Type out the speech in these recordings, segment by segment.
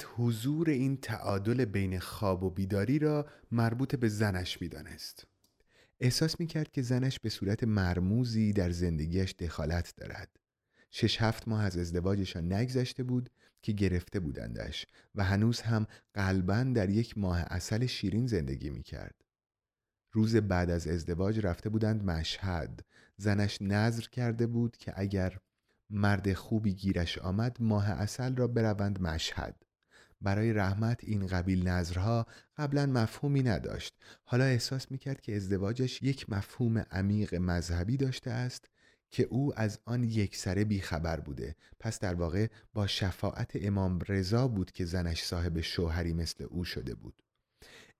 رحمت حضور این تعادل بین خواب و بیداری را مربوط به زنش می‌دانست. احساس می‌کرد که زنش به صورت مرموزی در زندگیش دخالت دارد. شش هفت ماه از ازدواجشان نگذشته بود که گرفته بودندش و هنوز هم قلبا در یک ماه اصل شیرین زندگی می‌کرد. روز بعد از ازدواج رفته بودند مشهد زنش نظر کرده بود که اگر مرد خوبی گیرش آمد ماه اصل را بروند مشهد برای رحمت این قبیل نظرها قبلا مفهومی نداشت. حالا احساس می‌کرد که ازدواجش یک مفهوم عمیق مذهبی داشته است که او از آن یک سره بیخبر بوده. پس در واقع با شفاعت امام رضا بود که زنش صاحب شوهری مثل او شده بود.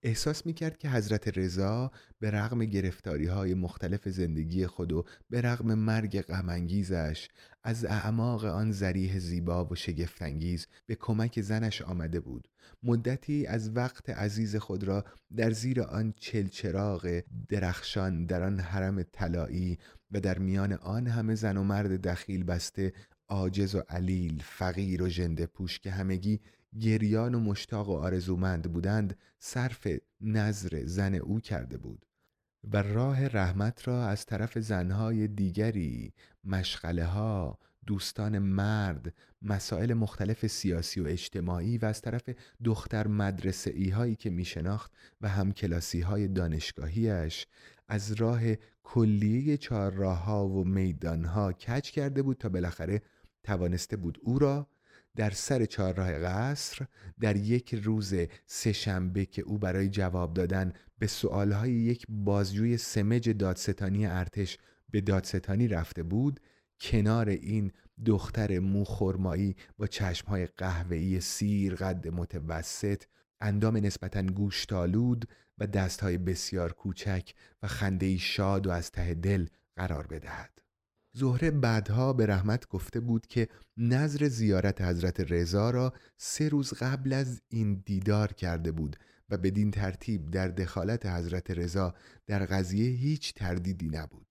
احساس می کرد که حضرت رضا به رغم گرفتاری های مختلف زندگی خود و به رغم مرگ غمانگیزش از اعماق آن زریح زیبا و شگفتانگیز به کمک زنش آمده بود. مدتی از وقت عزیز خود را در زیر آن چلچراغ درخشان در آن حرم طلایی و در میان آن همه زن و مرد دخیل بسته عاجز و علیل فقیر و ژنده پوش که همگی گریان و مشتاق و آرزومند بودند صرف نظر زن او کرده بود و راه رحمت را از طرف زنهای دیگری مشغله ها دوستان مرد مسائل مختلف سیاسی و اجتماعی و از طرف دختر مدرسه ای هایی که می شناخت و همکلاسی های دانشگاهیش از راه کلیه چهارراه ها و میدان ها کج کرده بود تا بالاخره توانسته بود او را در سر چهارراه قصر در یک روز سهشنبه که او برای جواب دادن به سؤالهای یک بازجوی سمج دادستانی ارتش به دادستانی رفته بود کنار این دختر موخرمایی با چشمهای قهوه‌ای سیر قد متوسط اندام نسبتا گوشتالود و دستهای بسیار کوچک و خندهی شاد و از ته دل قرار بدهد. زهره بعدها به رحمت گفته بود که نظر زیارت حضرت رضا را سه روز قبل از این دیدار کرده بود و بدین ترتیب در دخالت حضرت رضا در قضیه هیچ تردیدی نبود.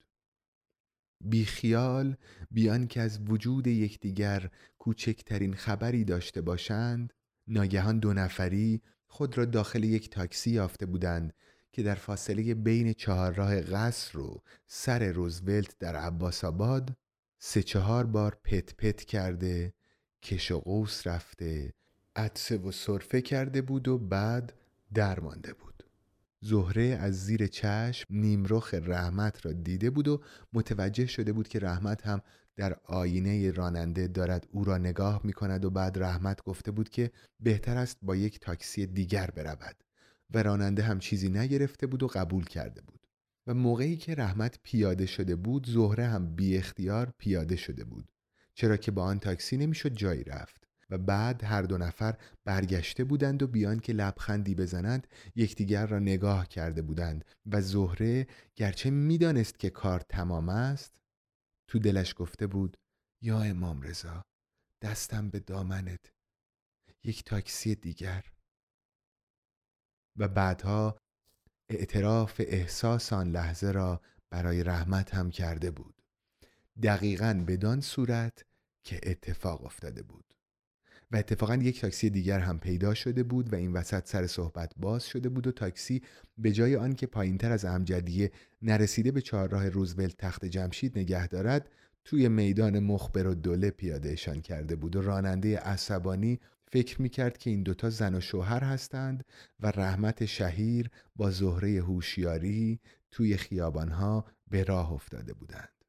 بیخیال بیان که از وجود یکدیگر کوچکترین خبری داشته باشند ناگهان دو نفری خود را داخل یک تاکسی یافته بودند که در فاصله بین چهارراه قصر و سر روزولت در عباس آباد سه چهار بار پت پت کرده کش و قوس رفته عدسه و صرفه کرده بود و بعد درمانده بود. زهره از زیر چشم نیمرخ رحمت را دیده بود و متوجه شده بود که رحمت هم در آینه راننده دارد او را نگاه می کند و بعد رحمت گفته بود که بهتر است با یک تاکسی دیگر برود. و راننده هم چیزی نگرفته بود و قبول کرده بود. و موقعی که رحمت پیاده شده بود زهره هم بی اختیار پیاده شده بود. چرا که با آن تاکسی نمی‌شد جایی رفت. و بعد هر دو نفر برگشته بودند و بیان که لبخندی بزنند یکدیگر را نگاه کرده بودند. و زهره گرچه می‌دانست که کار تمام است تو دلش گفته بود یا امام رضا دستم به دامنت. یک تاکسی دیگر. و بعدها اعتراف احساس آن لحظه را برای رحمت هم کرده بود. دقیقا بدان صورت که اتفاق افتاده بود. و اتفاقا یک تاکسی دیگر هم پیدا شده بود و این وسط سر صحبت باز شده بود و تاکسی به جای آنکه پایینتر از امجدیه نرسیده به چهارراه روزولت تخت جمشید نگه دارد توی میدان مخبر و دوله پیادهشان کرده بود و راننده عصبانی فکر می‌کرد که این دوتا زن و شوهر هستند و رحمت شهیر با زهره هوشیاری توی خیابانها به راه افتاده بودند.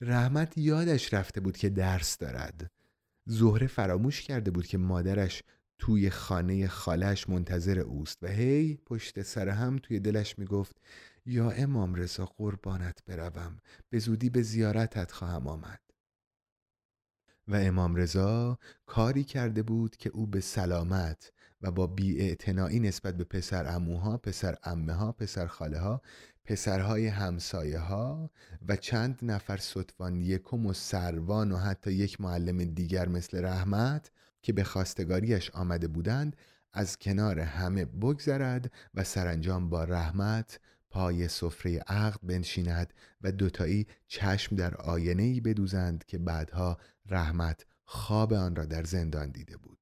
رحمت یادش رفته بود که درس دارد. زهره فراموش کرده بود که مادرش توی خانه خالش منتظر اوست و هی پشت سر هم توی دلش می‌گفت یا امام رضا قربانت بروم به زودی به زیارتت خواهم آمد و امام رضا کاری کرده بود که او به سلامت و با بیاعتنایی نسبت به پسر اموها، پسر امه ها، پسر خاله ها، پسرهای همسایه ها و چند نفر صدفان یکم و سروان و حتی یک معلم دیگر مثل رحمت که به خواستگاریش آمده بودند از کنار همه بگذرد و سرانجام با رحمت پای سفره عقد بنشیند و دوتایی چشم در آینه ای بدوزند که بعدها رحمت خواب آن را در زندان دیده بود.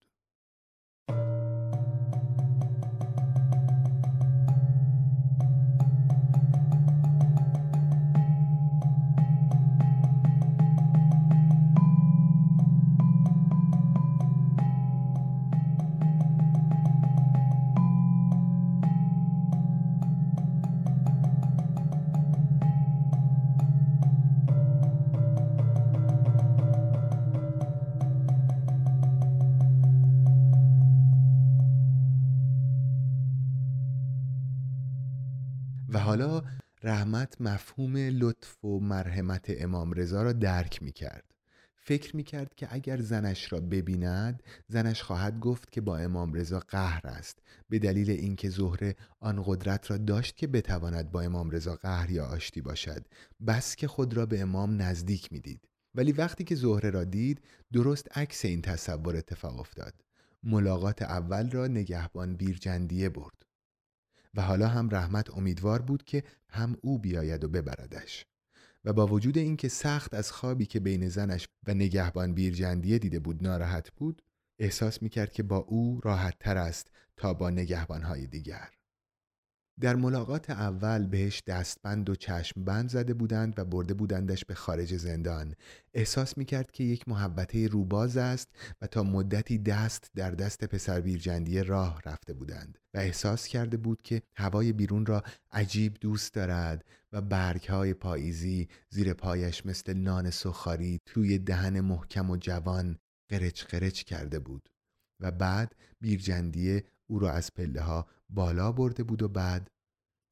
رحمت مفهوم لطف و مرحمت امام رضا را درک می کرد. فکر می کرد که اگر زنش را ببیند زنش خواهد گفت که با امام رضا قهر است به دلیل اینکه زهره آن قدرت را داشت که بتواند با امام رضا قهر یا آشتی باشد بس که خود را به امام نزدیک می دید. ولی وقتی که زهره را دید درست عکس این تصور اتفاق افتاد ملاقات اول را نگهبان بیرجندیه برد و حالا هم رحمت امیدوار بود که هم او بیاید و ببردش. و با وجود اینکه سخت از خوابی که بین زنش و نگهبان بیرجندیه دیده بود ناراحت بود احساس می‌کرد که با او راحت تر است تا با نگهبانهای دیگر. در ملاقات اول بهش دستبند و چشم بند زده بودند و برده بودندش به خارج زندان. احساس می‌کرد که یک محبته روباز است و تا مدتی دست در دست پسر بیرجندی راه رفته بودند و احساس کرده بود که هوای بیرون را عجیب دوست دارد و برگهای پاییزی زیر پایش مثل نان سخاری توی دهن محکم و جوان قرچ قرچ کرده بود و بعد بیرجندیه او را از پله ها بالا برده بود و بعد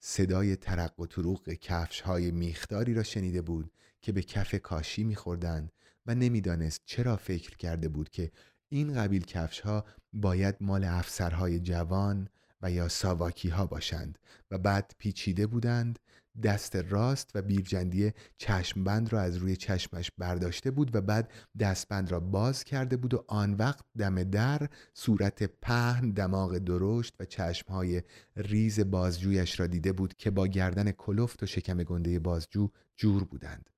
صدای ترق و تروق کفش های میخداری را شنیده بود که به کف کاشی میخوردند و نمی‌دانست چرا فکر کرده بود که این قبیل کفش ها باید مال افسرهای جوان و یا ساواکی ها باشند و بعد پیچیده بودند دست راست و بیرجندیه چشمبند را از روی چشمش برداشته بود و بعد دستبند را باز کرده بود و آن وقت دم در صورت پهن دماغ درشت و چشمهای ریز بازجویش را دیده بود که با گردن کلفت و شکم گنده بازجو جور بودند.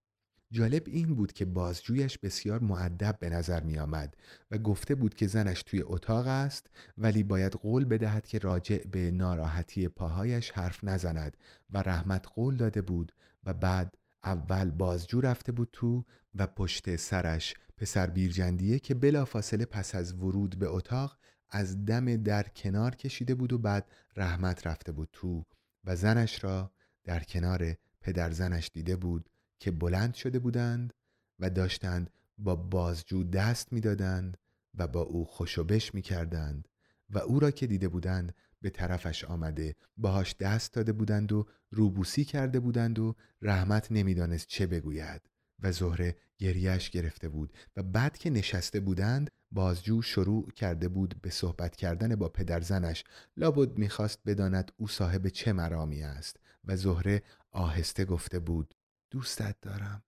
جالب این بود که بازجویش بسیار معدب به نظر می آمد و گفته بود که زنش توی اتاق است ولی باید قول بدهد که راجع به ناراحتی پاهایش حرف نزند و رحمت قول داده بود و بعد اول بازجو رفته بود تو و پشت سرش پسر بیرجندیه که بلافاصله پس از ورود به اتاق از دم در کنار کشیده بود و بعد رحمت رفته بود تو و زنش را در کنار پدر زنش دیده بود که بلند شده بودند و داشتند با بازجو دست می‌دادند و با او خوشوبش می کردند و او را که دیده بودند به طرفش آمده باهاش دست داده بودند و روبوسی کرده بودند و رحمت نمی‌دانست چه بگوید و زهره گریش گرفته بود و بعد که نشسته بودند بازجو شروع کرده بود به صحبت کردن با پدر زنش. لابد می‌خواست بداند او صاحب چه مرامی است و زهره آهسته گفته بود دوستت دارم.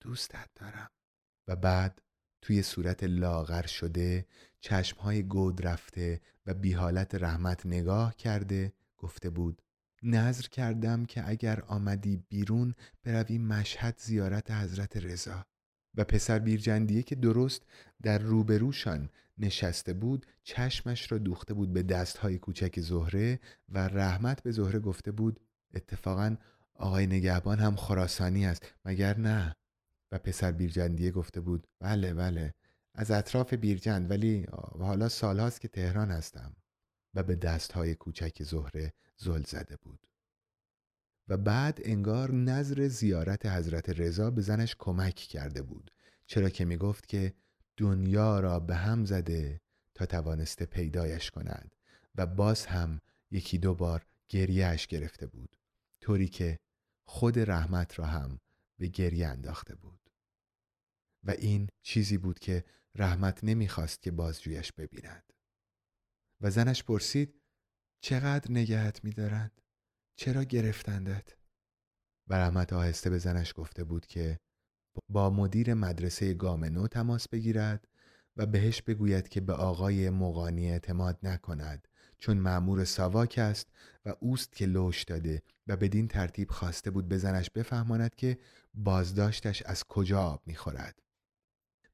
دوستت دارم. و بعد توی صورت لاغر شده چشمهای گود رفته و بی حالت رحمت نگاه کرده گفته بود نظر کردم که اگر آمدی بیرون بروی مشهد زیارت حضرت رضا. و پسر بیرجندیه که درست در روبروشان نشسته بود چشمش را دوخته بود به دستهای کوچک زهره و رحمت به زهره گفته بود اتفاقا آقای نگهبان هم خراسانی است. مگر نه؟ و پسر بیرجندیه گفته بود. بله بله. از اطراف بیرجند ولی حالا سالهاست که تهران هستم. و به دستهای کوچک زهره زل زده بود. و بعد انگار نظر زیارت حضرت رضا به زنش کمک کرده بود. چرا که می گفت که دنیا را به هم زده تا توانسته پیدایش کند. و باز هم یکی دو بار گریهش گرفته بود. طوری که خود رحمت را هم به گریه انداخته بود و این چیزی بود که رحمت نمی‌خواست که بازجویش ببیند و زنش پرسید چقدر نگهت میدارند؟ چرا گرفتندت؟ و رحمت آهسته به زنش گفته بود که با مدیر مدرسه گامنو تماس بگیرد و بهش بگوید که به آقای مقانی اعتماد نکند چون معمور ساواک است و اوست که لوش داده و بدین ترتیب خواسته بود بزنش بفهماند که بازداشتش از کجا آب می‌خورد.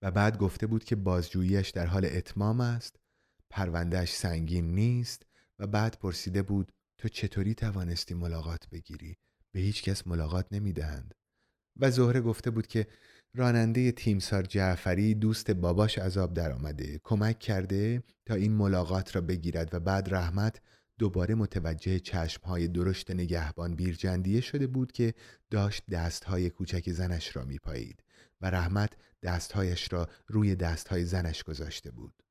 و بعد گفته بود که بازجوییش در حال اتمام است پروندهش سنگین نیست و بعد پرسیده بود تو چطوری توانستی ملاقات بگیری؟ به هیچ کس ملاقات نمی‌دهند. و زهره گفته بود که راننده تیمسار جعفری دوست باباش عذاب در آمده کمک کرده تا این ملاقات را بگیرد و بعد رحمت دوباره متوجه چشمهای درشت نگهبان بیرجندیه شده بود که داشت دستهای کوچک زنش را میپایید و رحمت دستهایش را روی دستهای زنش گذاشته بود.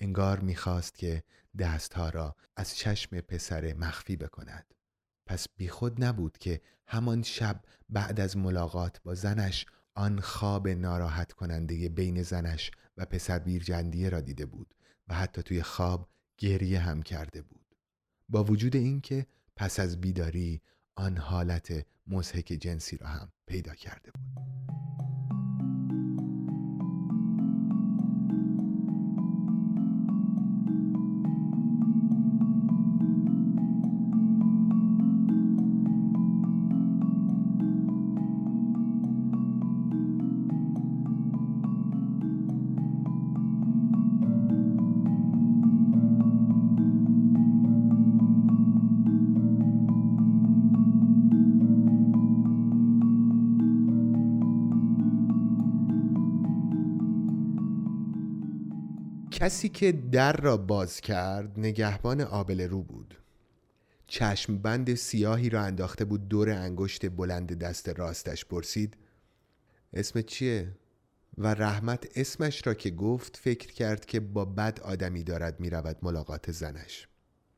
انگار می‌خواست که دستها را از چشم پسر مخفی بکند. پس بیخود نبود که همان شب بعد از ملاقات با زنش آن خواب ناراحت کننده بین زنش و پسر بیرجندیه را دیده بود و حتی توی خواب گریه هم کرده بود. با وجود اینکه پس از بیداری آن حالت مزهک جنسی را هم پیدا کرده بود. کسی که در را باز کرد نگهبان آبل رو بود. چشم بند سیاهی را انداخته بود دور انگشت بلند دست راستش پرسید اسم چیه؟ و رحمت اسمش را که گفت فکر کرد که با بد آدمی دارد می رود ملاقات زنش.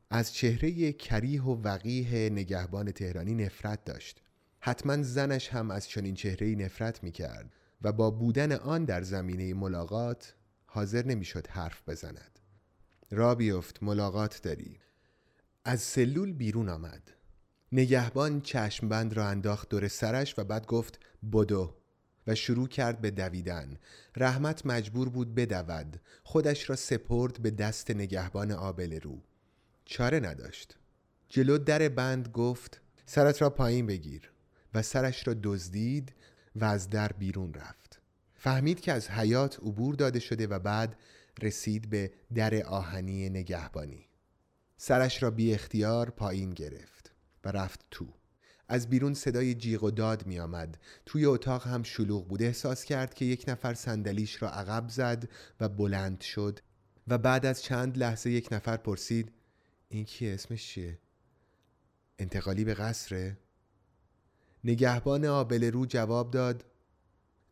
از چهره کریه و وقیه نگهبان تهرانی نفرت داشت. حتما زنش هم از چنین چهره نفرت می کرد و با بودن آن در زمینه ملاقات حاضر نمی‌شد حرف بزند. را بیفت ملاقات داری. از سلول بیرون آمد. نگهبان چشمبند را انداخت دور سرش و بعد گفت بدو. و شروع کرد به دویدن. رحمت مجبور بود بدود. خودش را سپرد به دست نگهبان آبل رو چاره نداشت. جلو در بند گفت سرت را پایین بگیر. و سرش را دزدید و از در بیرون رفت. فهمید که از حیات عبور داده شده و بعد رسید به در آهنی نگهبانی سرش را بی اختیار پایین گرفت و رفت تو از بیرون صدای جیغ و داد می آمد. توی اتاق هم شلوغ بود احساس کرد که یک نفر صندلیش را عقب زد و بلند شد و بعد از چند لحظه یک نفر پرسید این کی اسمش چیه؟ انتقالی به قصره؟ نگهبان آبل رو جواب داد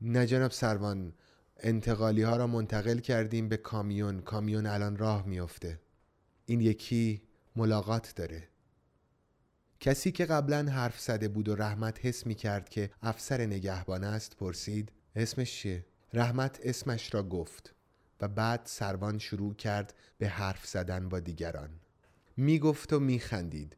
نه جناب سروان انتقالی ها را منتقل کردیم به کامیون. کامیون الان راه میافته. این یکی ملاقات داره. کسی که قبلا حرف زده بود و رحمت حس می کرد که افسر نگهبان است پرسید اسمش چیه؟ رحمت اسمش را گفت و بعد سروان شروع کرد به حرف زدن با دیگران. می گفت و می خندید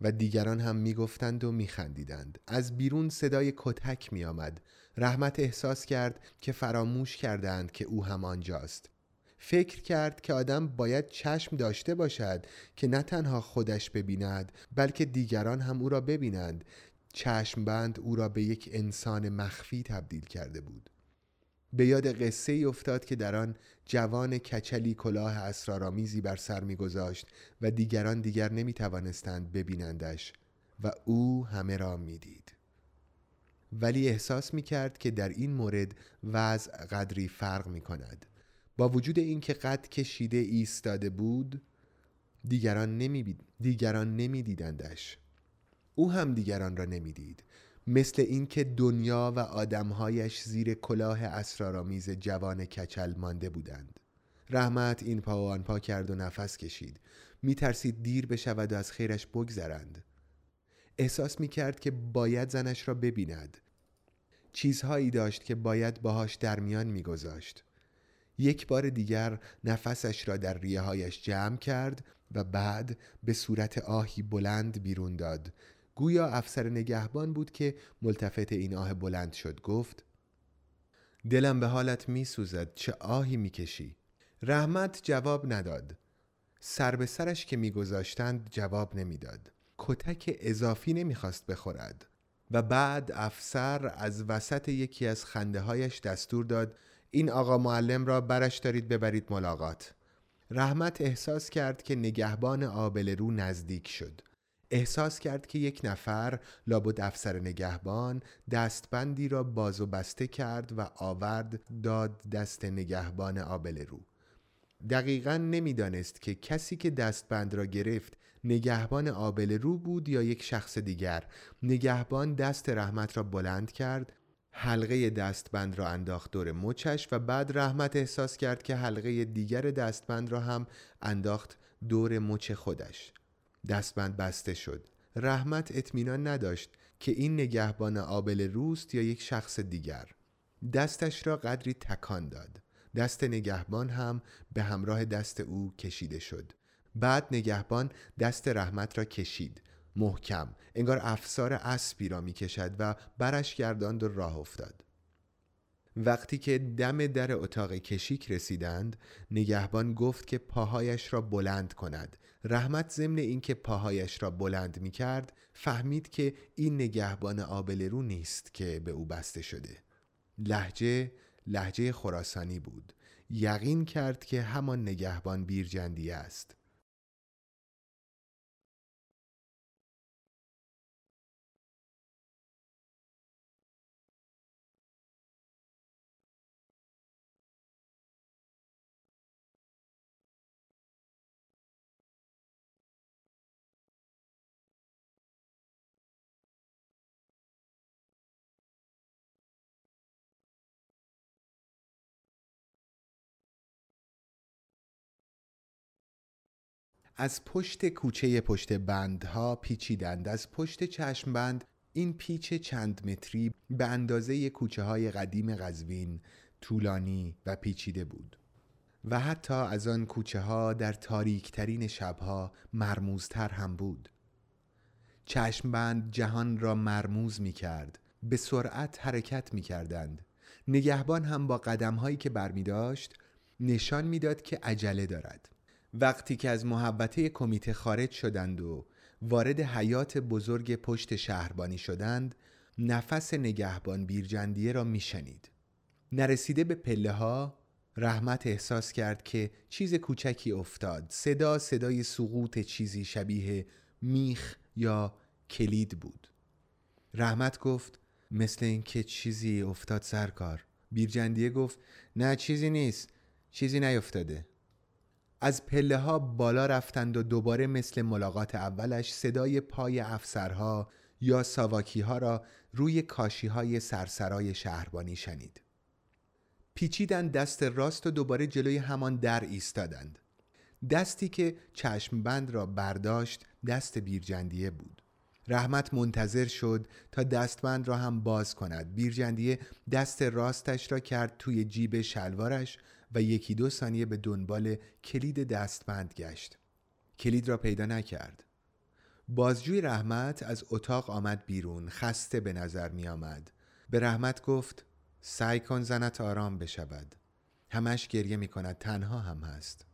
و دیگران هم می‌گفتند و میخندیدند. از بیرون صدای کتک می آمد رحمت احساس کرد که فراموش کردند که او هم آنجاست. فکر کرد که آدم باید چشم داشته باشد که نه تنها خودش ببیند بلکه دیگران هم او را ببینند. چشم بند او را به یک انسان مخفی تبدیل کرده بود. به یاد قصه ای افتاد که در آن جوان کچلی کلاه اسرارآمیزی بر سر میگذاشت و دیگران دیگر نمی توانستند ببینندش و او همه را می‌دید. ولی احساس می کرد که در این مورد وضع قدری فرق می کند با وجود اینکه قد کشیده ایستاده بود دیگران نمی, دیگران نمی دیدندش. او هم دیگران را نمی‌دید مثل اینکه دنیا و آدمهایش زیر کلاه اسرارآمیز جوان کچل مانده بودند. رحمت این پا و آن پا کرد و نفس کشید. میترسید دیر بشود و از خیرش بگذرند. احساس می‌کرد که باید زنش را ببیند. چیزهایی داشت که باید باهاش در میان میگذاشت. یک بار دیگر نفسش را در ریه هایش جمع کرد و بعد به صورت آهی بلند بیرون داد. گویا افسر نگهبان بود که ملتفت این آه بلند شد. گفت دلم به حالت می سوزد چه آهی می کشی رحمت جواب نداد. سر به سرش که میگذاشتند جواب نمی‌داد. کتک اضافی نمی‌خواست بخورد و بعد افسر از وسط یکی از خنده هایش دستور داد این آقا معلم را برش دارید ببرید ملاقات. رحمت احساس کرد که نگهبان آبل رو نزدیک شد. احساس کرد که یک نفر لابد افسر نگهبان دستبندی را باز و بسته کرد و آورد داد دست نگهبان آبل رو دقیقا نمی‌دانست که کسی که دستبند را گرفت نگهبان آبل رو بود یا یک شخص دیگر. نگهبان دست رحمت را بلند کرد حلقه دستبند را انداخت دور مچش و بعد رحمت احساس کرد که حلقه دیگر دستبند را هم انداخت دور مچ خودش. دستبند بسته شد. رحمت اطمینان نداشت که این نگهبان آبل روست یا یک شخص دیگر. دستش را قدری تکان داد. دست نگهبان هم به همراه دست او کشیده شد. بعد نگهبان دست رحمت را کشید. محکم انگار افسار اسبی را می کشد و برش گرداند و راه افتاد. وقتی که دم در اتاق کشیک رسیدند نگهبان گفت که پاهایش را بلند کند. رحمت ضمن اینکه پاهایش را بلند می کرد فهمید که این نگهبان آبل رو نیست که به او بسته شده. لحجه لحجه خراسانی بود. یقین کرد که همان نگهبان بیرجندیه است. از پشت کوچه پشت بندها پیچیدند. از پشت چشم بند این پیچ چند متری به اندازه کوچه های قدیم قزوین طولانی و پیچیده بود و حتی از آن کوچه ها در تاریکترین شبها مرموزتر هم بود. چشمبند جهان را مرموز می کرد به سرعت حرکت می کردند نگهبان هم با قدم هایی که برمی داشت نشان می‌داد که عجله دارد. وقتی که از محبته کمیته خارج شدند و وارد حیات بزرگ پشت شهربانی شدند نفس نگهبان بیرجندیه را میشنید. نرسیده به پله ها رحمت احساس کرد که چیز کوچکی افتاد. صدا صدای سقوط چیزی شبیه میخ یا کلید بود. رحمت گفت مثل اینکه چیزی افتاد سرکار بیرجندیه گفت نه چیزی نیست. چیزی نیفتاده. از پله ها بالا رفتند و دوباره مثل ملاقات اولش صدای پای افسرها یا ساواکی ها را روی کاشی های سرسرای شهربانی شنید. پیچیدن دست راست و دوباره جلوی همان در ایستادند. دستی که چشمبند را برداشت دست بیرجندیه بود. رحمت منتظر شد تا دستبند را هم باز کند. بیرجندیه دست راستش را کرد توی جیب شلوارش و یکی دو ثانیه به دنبال کلید دستبند گشت. کلید را پیدا نکرد. بازجوی رحمت از اتاق آمد بیرون خسته به نظر می آمد به رحمت گفت سعی کن زنت آرام بشود. همش گریه می کند تنها هم هست.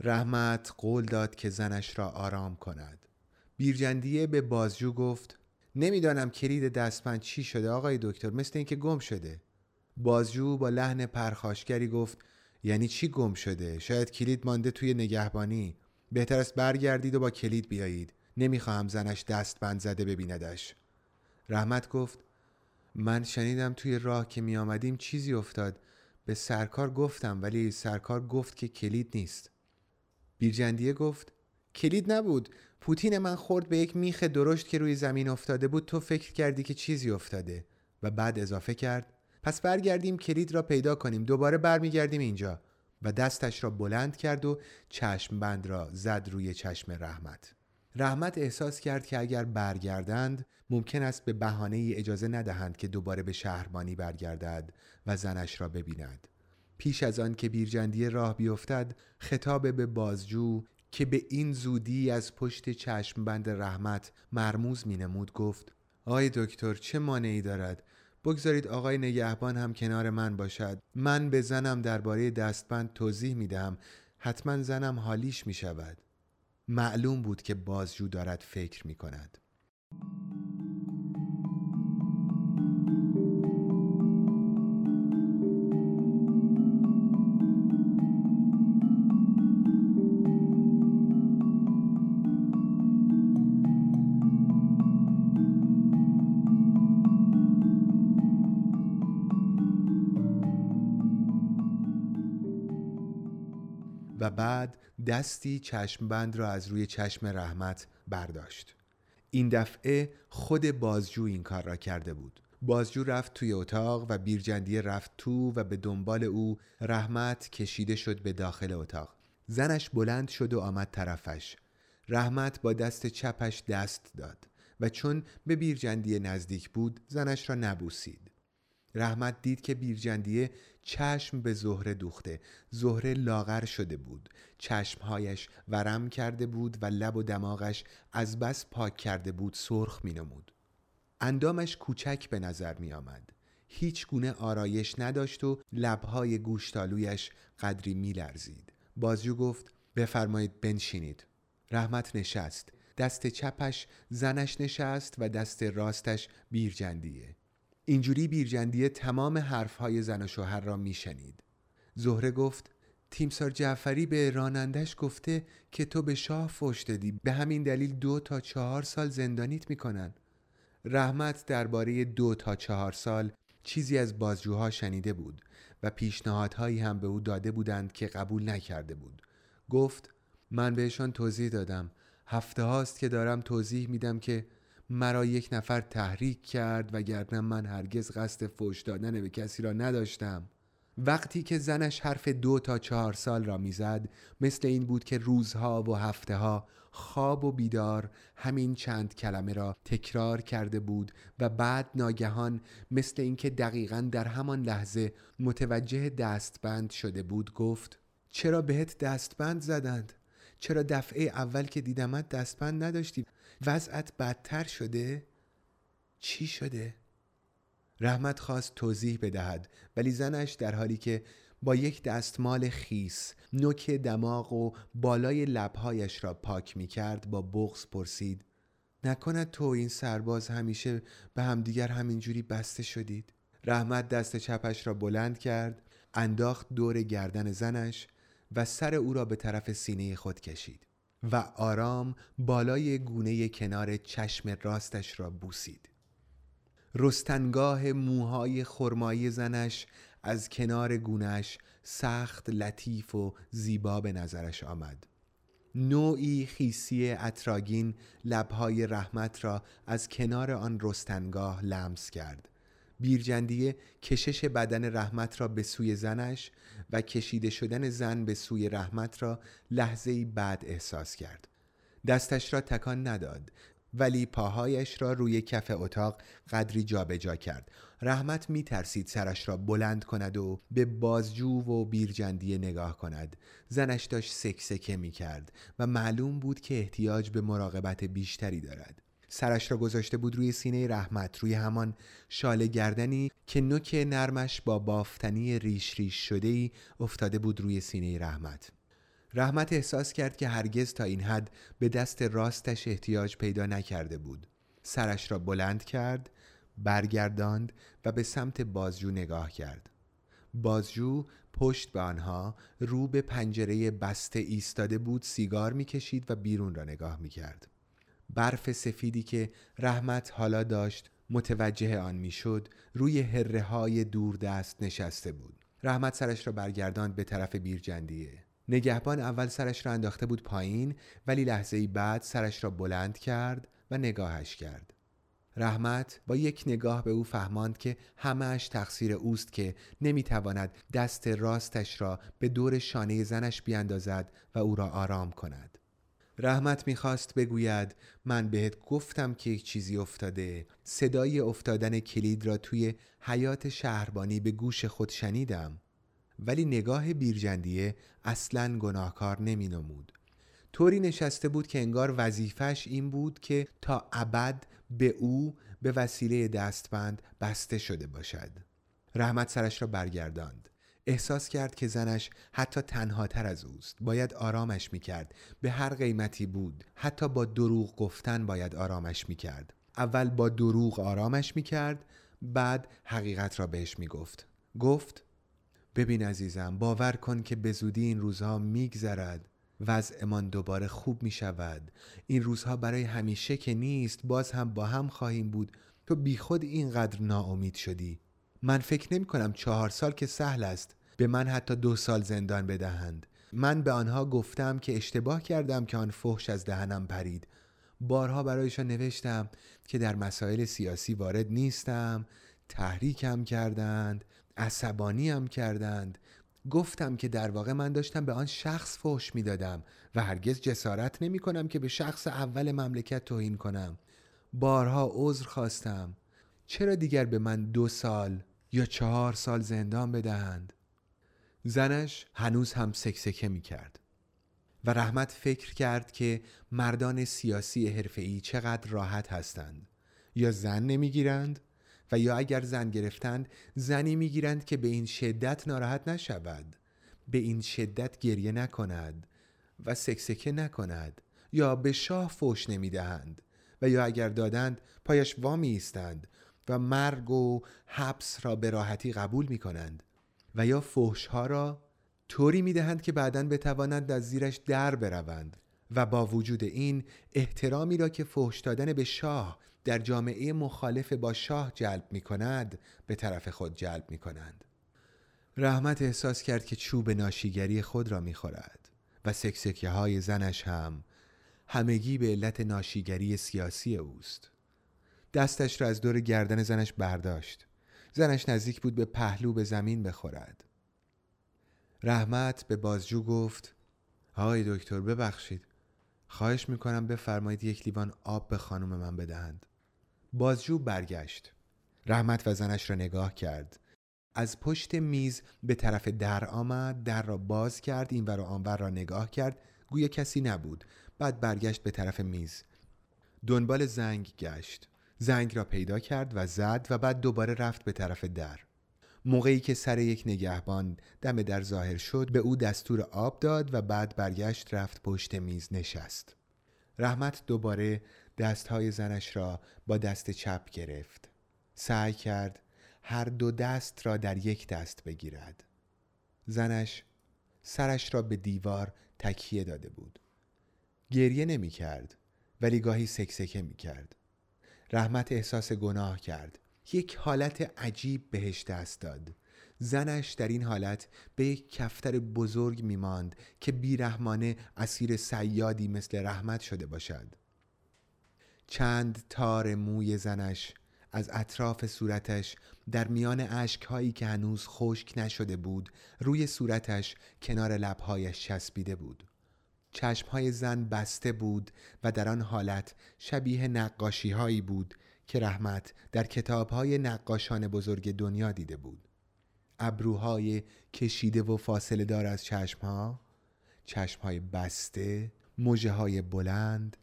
رحمت قول داد که زنش را آرام کند. بیرجندیه به بازجو گفت نمی‌دانم کلید دستبند چی شده آقای دکتر مثل اینکه گم شده. بازجو با لحن پرخاشگری گفت یعنی چی گم شده؟ شاید کلید مانده توی نگهبانی. بهتر است برگردید و با کلید بیایید. نمی‌خواهم زنش دست بند زده ببیندش. رحمت گفت من شنیدم توی راه که می آمدیم چیزی افتاد. به سرکار گفتم ولی سرکار گفت که کلید نیست. بیرجندیه گفت کلید نبود. پوتین من خورد به یک میخ درشت که روی زمین افتاده بود. تو فکر کردی که چیزی افتاده و بعد اضافه کرد پس برگردیم کلید را پیدا کنیم. دوباره برمیگردیم اینجا. و دستش را بلند کرد و چشم بند را زد روی چشم رحمت. رحمت احساس کرد که اگر برگردند ممکن است به بهانه ای اجازه ندهند که دوباره به شهربانی برگردد و زنش را ببیند. پیش از آن که بیرجندی راه بیفتد خطاب به بازجو که به این زودی از پشت چشم بند رحمت مرموز می نمود گفت آقای دکتر چه مانعی دارد بگذارید آقای نگهبان هم کنار من باشد. من به زنم درباره دستبند توضیح می دهم حتما زنم حالیش می شود معلوم بود که بازجو دارد فکر می کند بعد دستی چشمبند را از روی چشم رحمت برداشت. این دفعه خود بازجو این کار را کرده بود. بازجو رفت توی اتاق و بیرجندی رفت تو و به دنبال او رحمت کشیده شد به داخل اتاق. زنش بلند شد و آمد طرفش. رحمت با دست چپش دست داد و چون به بیرجندی نزدیک بود زنش را نبوسید. رحمت دید که بیرجندیه چشم به زهره دوخته زهره لاغر شده بود چشمهایش ورم کرده بود و لب و دماغش از بس پاک کرده بود سرخ می نمود. اندامش کوچک به نظر می آمد. هیچ گونه آرایش نداشت و لبهای گوشتالویش قدری می لرزید. بازجو گفت بفرمایید بنشینید. رحمت نشست. دست چپش زنش نشست و دست راستش بیرجندیه. اینجوری بیرجندیه تمام حرفهای زن و شوهر را میشنید. زهره گفت تیمسار جعفری به رانندش گفته که تو به شاه فوش دادی. به همین دلیل دو تا چهار سال زندانیت می‌کنن. رحمت درباره دو تا چهار سال چیزی از بازجوها شنیده بود و پیشنهادهایی هم به او داده بودند که قبول نکرده بود. گفت من بهشان توضیح دادم. هفته هاست که دارم توضیح میدم که مرا یک نفر تحریک کرد و گردن من هرگز قصد فوش دادن به کسی را نداشتم وقتی که زنش حرف دو تا چهار سال را می‌زد مثل این بود که روزها و هفته ها خواب و بیدار همین چند کلمه را تکرار کرده بود و بعد ناگهان مثل اینکه دقیقا در همان لحظه متوجه دستبند شده بود گفت چرا بهت دستبند زدند؟ چرا دفعه اول که دیدمت دستبند نداشتی؟ وضعت بدتر شده؟ چی شده؟ رحمت خواست توضیح بدهد ولی زنش در حالی که با یک دستمال خیس نوک دماغ و بالای لبهایش را پاک می کرد با بغز پرسید نکند تو این سرباز همیشه به همدیگر همینجوری بسته شدید رحمت دست چپش را بلند کرد انداخت دور گردن زنش و سر او را به طرف سینه خود کشید و آرام بالای گونه کنار چشم راستش را بوسید. رستنگاه موهای خرمایی زنش از کنار گونش سخت لطیف و زیبا به نظرش آمد. نوعی خیسی اطراگین لبهای رحمت را از کنار آن رستنگاه لمس کرد. بیرجندیه کشش بدن رحمت را به سوی زنش و کشیده شدن زن به سوی رحمت را لحظه بعد احساس کرد. دستش را تکان نداد ولی پاهایش را روی کف اتاق قدری جابجا جا کرد. رحمت می ترسید سرش را بلند کند و به بازجو و بیرجندیه نگاه کند. زنش داشت سکسکه می کرد و معلوم بود که احتیاج به مراقبت بیشتری دارد. سرش را گذاشته بود روی سینه رحمت روی همان شال گردنی که نوک نرمش با بافتنی ریش ریش شده ای افتاده بود روی سینه رحمت. رحمت احساس کرد که هرگز تا این حد به دست راستش احتیاج پیدا نکرده بود. سرش را بلند کرد برگرداند و به سمت بازجو نگاه کرد. بازجو پشت به آنها رو به پنجره بسته ایستاده بود سیگار می‌کشید و بیرون را نگاه می‌کرد. برف سفیدی که رحمت حالا داشت متوجه آن می‌شد روی هره های دور دست نشسته بود. رحمت سرش را برگرداند به طرف بیرجندیه. نگهبان اول سرش را انداخته بود پایین ولی لحظه ای بعد سرش را بلند کرد و نگاهش کرد. رحمت با یک نگاه به او فهماند که همهش تقصیر اوست که نمی‌تواند دست راستش را به دور شانه زنش بیاندازد و او را آرام کند. رحمت می‌خواست بگوید من بهت گفتم که یک چیزی افتاده. صدای افتادن کلید را توی حیات شهربانی به گوش خود شنیدم. ولی نگاه بیرجندیه اصلا گناهکار نمی نمود طوری نشسته بود که انگار وظیفش این بود که تا ابد به او به وسیله دستبند بسته شده باشد. رحمت سرش را برگرداند. احساس کرد که زنش حتی تنها تر از اوست. باید آرامش می‌کرد. به هر قیمتی بود. حتی با دروغ گفتن باید آرامش می‌کرد. اول با دروغ آرامش می‌کرد بعد حقیقت را بهش می‌گفت. گفت ببین عزیزم باور کن که به زودی این روزها میگذرد. وضعمان دوباره خوب می شود این روزها برای همیشه که نیست باز هم با هم خواهیم بود. تو بیخود اینقدر ناامید شدی. من فکر نمی کنم چهار سال که سهل است به من حتی دو سال زندان بدهند. من به آنها گفتم که اشتباه کردم که آن فحش از دهنم پرید. بارها برایشان نوشتم که در مسائل سیاسی وارد نیستم تحریکم کردند عصبانیم کردند. گفتم که در واقع من داشتم به آن شخص فحش می‌دادم و هرگز جسارت نمی کنم که به شخص اول مملکت توهین کنم. بارها عذر خواستم. چرا دیگر به من دو سال یا چهار سال زندان بدهند؟ زنش هنوز هم سکسکه می کرد و رحمت فکر کرد که مردان سیاسی حرفه‌ای چقدر راحت هستند. یا زن نمی‌گیرند و یا اگر زن گرفتند زنی می‌گیرند که به این شدت ناراحت نشود به این شدت گریه نکند و سکسکه نکند یا به شاه فوش نمی‌دهند و یا اگر دادند پایش وامی ایستند و مرگ و حبس را به راحتی قبول می کنند و یا فحش ها را طوری می دهند که بعدا بتوانند از زیرش در بروند. و با وجود این احترامی را که فحش دادن به شاه در جامعه مخالف با شاه جلب می کند به طرف خود جلب می کنند رحمت احساس کرد که چوب ناشیگری خود را می خورد و سکسکه های زنش هم همگی به علت ناشیگری سیاسی اوست. دستش را از دور گردن زنش برداشت. زنش نزدیک بود به پهلو به زمین بخورد. رحمت به بازجو گفت های دکتر ببخشید. خواهش می‌کنم بفرمایید یک لیوان آب به خانم من بدهند. بازجو برگشت. رحمت و زنش را نگاه کرد. از پشت میز به طرف در آمد در را باز کرد این ور و آنور را نگاه کرد. گویا کسی نبود. بعد برگشت به طرف میز. دنبال زنگ گشت. زنگ را پیدا کرد و زد و بعد دوباره رفت به طرف در. موقعی که سر یک نگهبان دم در ظاهر شد به او دستور آب داد و بعد برگشت رفت پشت میز نشست. رحمت دوباره دستهای زنش را با دست چپ گرفت. سعی کرد هر دو دست را در یک دست بگیرد. زنش سرش را به دیوار تکیه داده بود. گریه نمی کرد ولی گاهی سکسکه می کرد رحمت احساس گناه کرد. یک حالت عجیب بهش دست داد. زنش در این حالت به یک کفتر بزرگ میماند که بیرحمانه اسیر سیادی مثل رحمت شده باشد. چند تار موی زنش از اطراف صورتش در میان اشکهایی که هنوز خشک نشده بود روی صورتش کنار لبهایش چسبیده بود. چشمهای زن بسته بود و در آن حالت شبیه نقاشی هایی بود که رحمت در کتابهای نقاشان بزرگ دنیا دیده بود. ابروهای کشیده و فاصله دار از چشمها چشمهای بسته موجه های بلند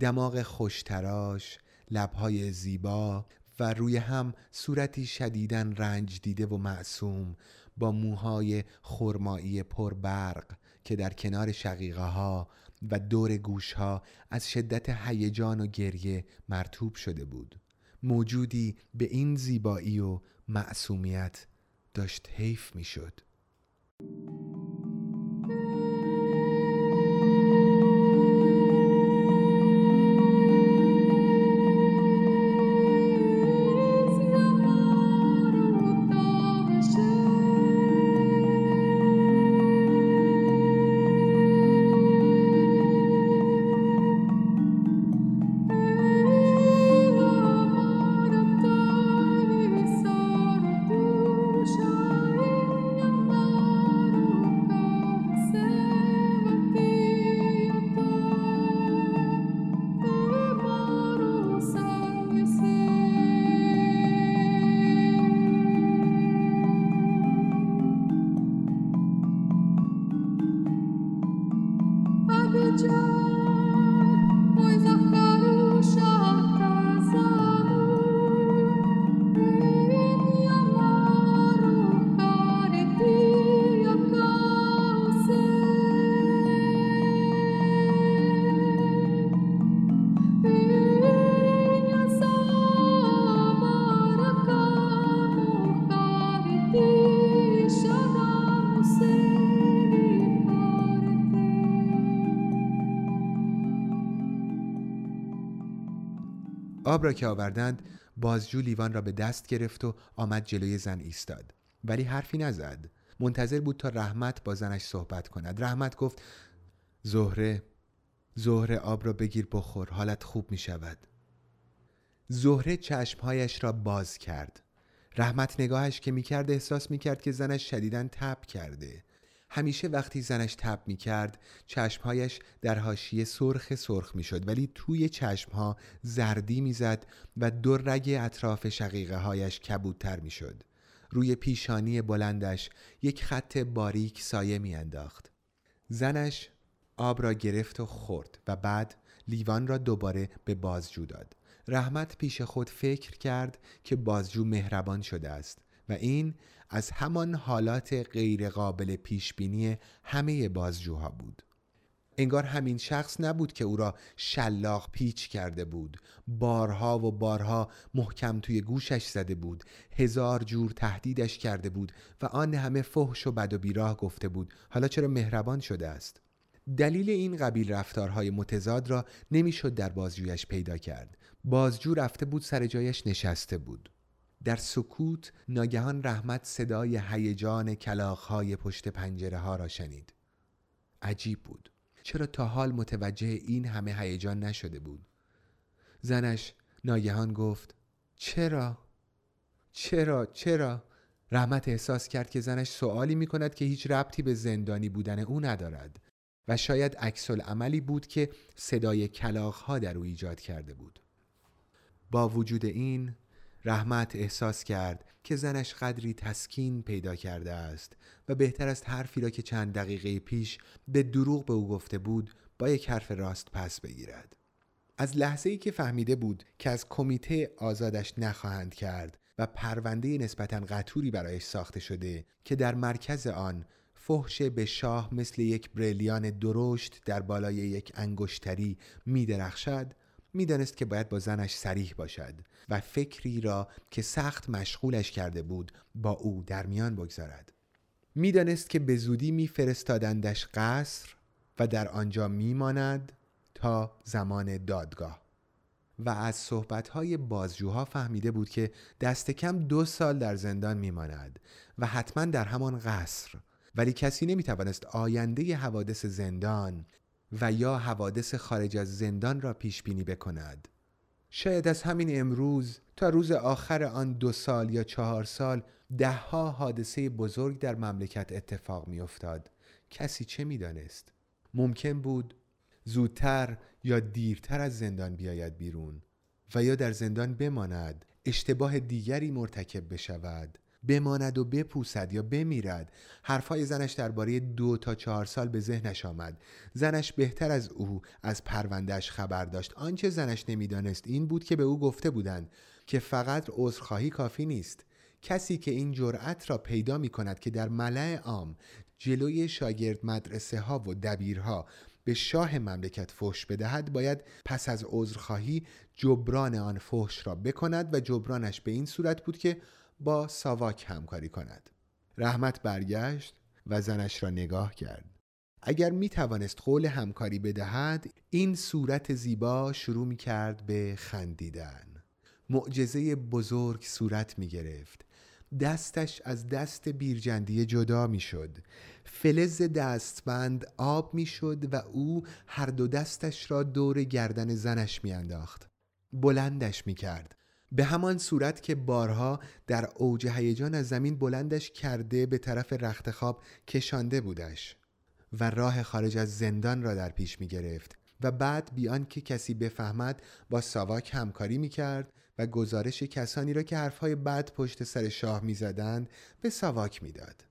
دماغ خوشتراش لبهای زیبا و روی هم صورتی شدیدن رنج دیده و معصوم با موهای خرمایی پربرق که در کنار شقیقه ها و دور گوش ها از شدت هیجان و گریه مرتوب شده بود موجودی به این زیبایی و معصومیت داشت حیف می‌شد. آب را که آوردند بازجو لیوان را به دست گرفت و آمد جلوی زن ایستاد. ولی حرفی نزد. منتظر بود تا رحمت با زنش صحبت کند. رحمت گفت زهره زهره آب را بگیر بخور حالت خوب می شود. زهره چشمهایش را باز کرد. رحمت نگاهش که می‌کرد احساس می‌کرد که زنش شدیدن تب کرده. همیشه وقتی زنش تب می کرد چشمهایش در حاشیه سرخ سرخ می شد ولی توی چشمها زردی می زد و دو رگ اطراف شقیقه هایش کبودتر می شد. روی پیشانی بلندش یک خط باریک سایه می انداخت. زنش آب را گرفت و خورد و بعد لیوان را دوباره به بازجو داد. رحمت پیش خود فکر کرد که بازجو مهربان شده است و این از همان حالات غیرقابل پیش بینی همه بازجوها بود. انگار همین شخص نبود که او را شلاق پیچ کرده بود. بارها و بارها محکم توی گوشش زده بود. هزار جور تهدیدش کرده بود و آن همه فحش و بد و بیراه گفته بود. حالا چرا مهربان شده است؟ دلیل این قبیل رفتارهای متضاد را نمی‌شد در بازجویش پیدا کرد. بازجو رفته بود سر جایش نشسته بود. در سکوت ناگهان رحمت صدای هیجان کلاخهای پشت پنجره ها را شنید. عجیب بود. چرا تا حال متوجه این همه هیجان نشده بود؟ زنش ناگهان گفت چرا؟ چرا؟ چرا؟ رحمت احساس کرد که زنش سوالی می کند که هیچ ربطی به زندانی بودن او ندارد و شاید عکس عملی بود که صدای کلاخ در او ایجاد کرده بود. با وجود این رحمت احساس کرد که زنش قدری تسکین پیدا کرده است و بهتر است حرفی را که چند دقیقه پیش به دروغ به او گفته بود با یک حرف راست پس بگیرد. از لحظه ای که فهمیده بود که از کمیته آزادش نخواهند کرد و پرونده نسبتا قطوری برایش ساخته شده که در مرکز آن فحش به شاه مثل یک بریلیان درشت در بالای یک انگشتری می درخشد می‌دانست که باید با زنش سریح باشد و فکری را که سخت مشغولش کرده بود با او در میان بگذارد. می‌دانست که به زودی میفرستادندش قصر و در آنجا میماند تا زمان دادگاه. و از صحبتهای بازجوها فهمیده بود که دست کم دو سال در زندان میماند و حتما در همان قصر. ولی کسی نمی‌توانست آینده حوادث زندان و یا حوادث خارج از زندان را پیش بینی بکند شاید از همین امروز تا روز آخر آن دو سال یا چهار سال دهها حادثه بزرگ در مملکت اتفاق می افتاد. کسی چه می دانست؟ ممکن بود زودتر یا دیرتر از زندان بیاید بیرون و یا در زندان بماند اشتباه دیگری مرتکب بشود بماند و بپوسد یا بمیرد. حرفای زنش درباره دو تا چهار سال به ذهنش آمد. زنش بهتر از او از پروندهش خبر داشت. آنچه زنش نمی‌دانست این بود که به او گفته بودند که فقط عذرخواهی کافی نیست. کسی که این جرأت را پیدا می کند که در ملع عام جلوی شاگرد مدرسه ها و دبیرها به شاه مملکت فحش بدهد باید پس از عذرخواهی جبران آن فحش را بکند و جبرانش به این صورت بود که با ساواک همکاری کند. رحمت برگشت و زنش را نگاه کرد. اگر می توانست قول همکاری بدهد این صورت زیبا شروع می کرد به خندیدن. معجزه بزرگ صورت می گرفت دستش از دست بیرجندی جدا می شد فلز دستبند آب می شد و او هر دو دستش را دور گردن زنش می انداخت بلندش می کرد به همان صورت که بارها در اوج هیجان از زمین بلندش کرده به طرف رخت خواب کشانده بودش و راه خارج از زندان را در پیش می گرفت و بعد بیان که کسی بفهمد با ساواک همکاری می کرد و گزارش کسانی را که حرفهای بد پشت سر شاه می زدند به ساواک می داد.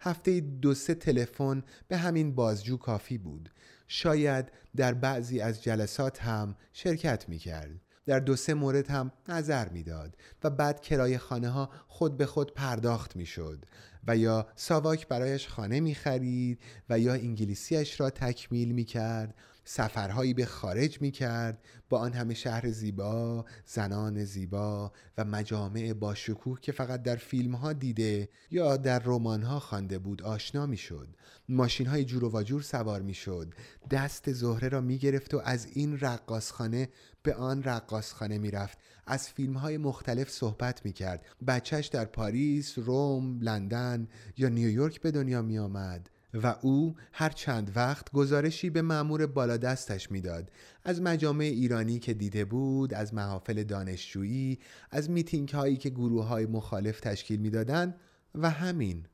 هفته دو سه تلفن به همین بازجو کافی بود شاید در بعضی از جلسات هم شرکت می کرد در دو سه مورد هم نظر می‌داد و بعد کرایه خانه ها خود به خود پرداخت می شد و یا ساواک برایش خانه می خرید و یا انگلیسیش را تکمیل می کرد سفرهایی به خارج می کرد با آن همه شهر زیبا، زنان زیبا و مجامع با شکوه که فقط در فیلم ها دیده یا در رمان ها خوانده بود آشنا می شد ماشین های جور و واجور سوار می شد دست زهره را می گرفت و از این رقاصخانه به آن رقاصخانه می رفت از فیلم های مختلف صحبت می کرد بچهش در پاریس، روم، لندن یا نیویورک به دنیا می آمد و او هر چند وقت گزارشی به مأمور بالادستش می‌داد. از مجامع ایرانی که دیده بود از محافل دانشجویی از میتینگ هایی که گروه های مخالف تشکیل می‌دادند و همین.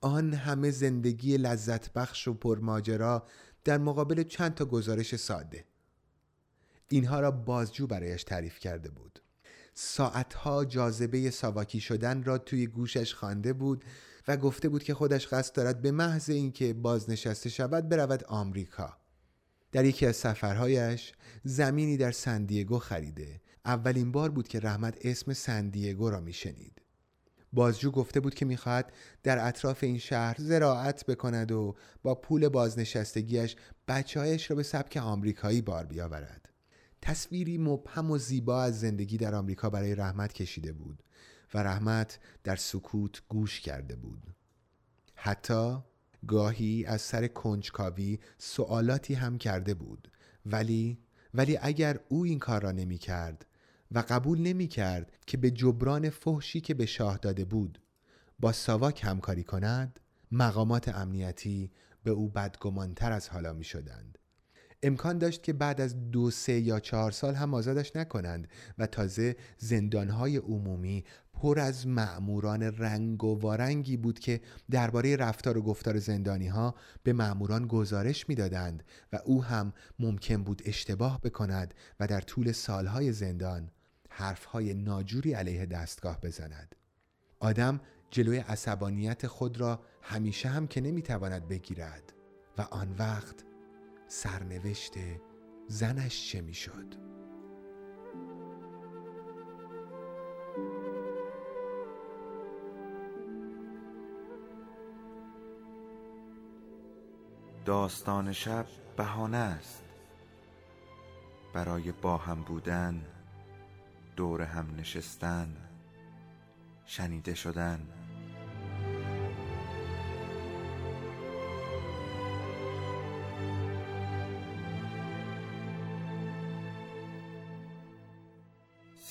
آن همه زندگی لذت بخش و پرماجرا در مقابل چند تا گزارش ساده. اینها را بازجو برایش تعریف کرده بود. ساعتها جاذبه ساواکی شدن را توی گوشش خوانده بود و گفته بود که خودش قصد دارد به محض اینکه بازنشسته شود برود آمریکا. در یکی از سفرهایش زمینی در سندیگو خریده. اولین بار بود که رحمت اسم سندیگو را میشنید. بازجو گفته بود که می‌خواهد در اطراف این شهر زراعت بکند و با پول بازنشستگیش بچههایش را به سبک آمریکایی بار بیاورد. تصویری مبهم و زیبا از زندگی در آمریکا برای رحمت کشیده بود. و رحمت در سکوت گوش کرده بود. حتی گاهی از سر کنجکاوی سوالاتی هم کرده بود. ولی ولی اگر او این کار را نمی کرد و قبول نمی کرد که به جبران فحشی که به شاه داده بود با ساواک همکاری کند مقامات امنیتی به او بدگمانتر از حالا می شدند. امکان داشت که بعد از دو سه یا چهار سال هم آزادش نکنند و تازه زندانهای عمومی پر از معموران رنگ و وارنگی بود که درباره رفتار و گفتار زندانی ها به معموران گزارش می‌دادند و او هم ممکن بود اشتباه بکند و در طول سالهای زندان حرفهای ناجوری علیه دستگاه بزند. آدم جلوی عصبانیت خود را همیشه هم که نمی‌تواند بگیرد و آن وقت سرنوشت زنش چه می‌شد؟ داستان شب بهانه است برای با هم بودن دور هم نشستن شنیده شدن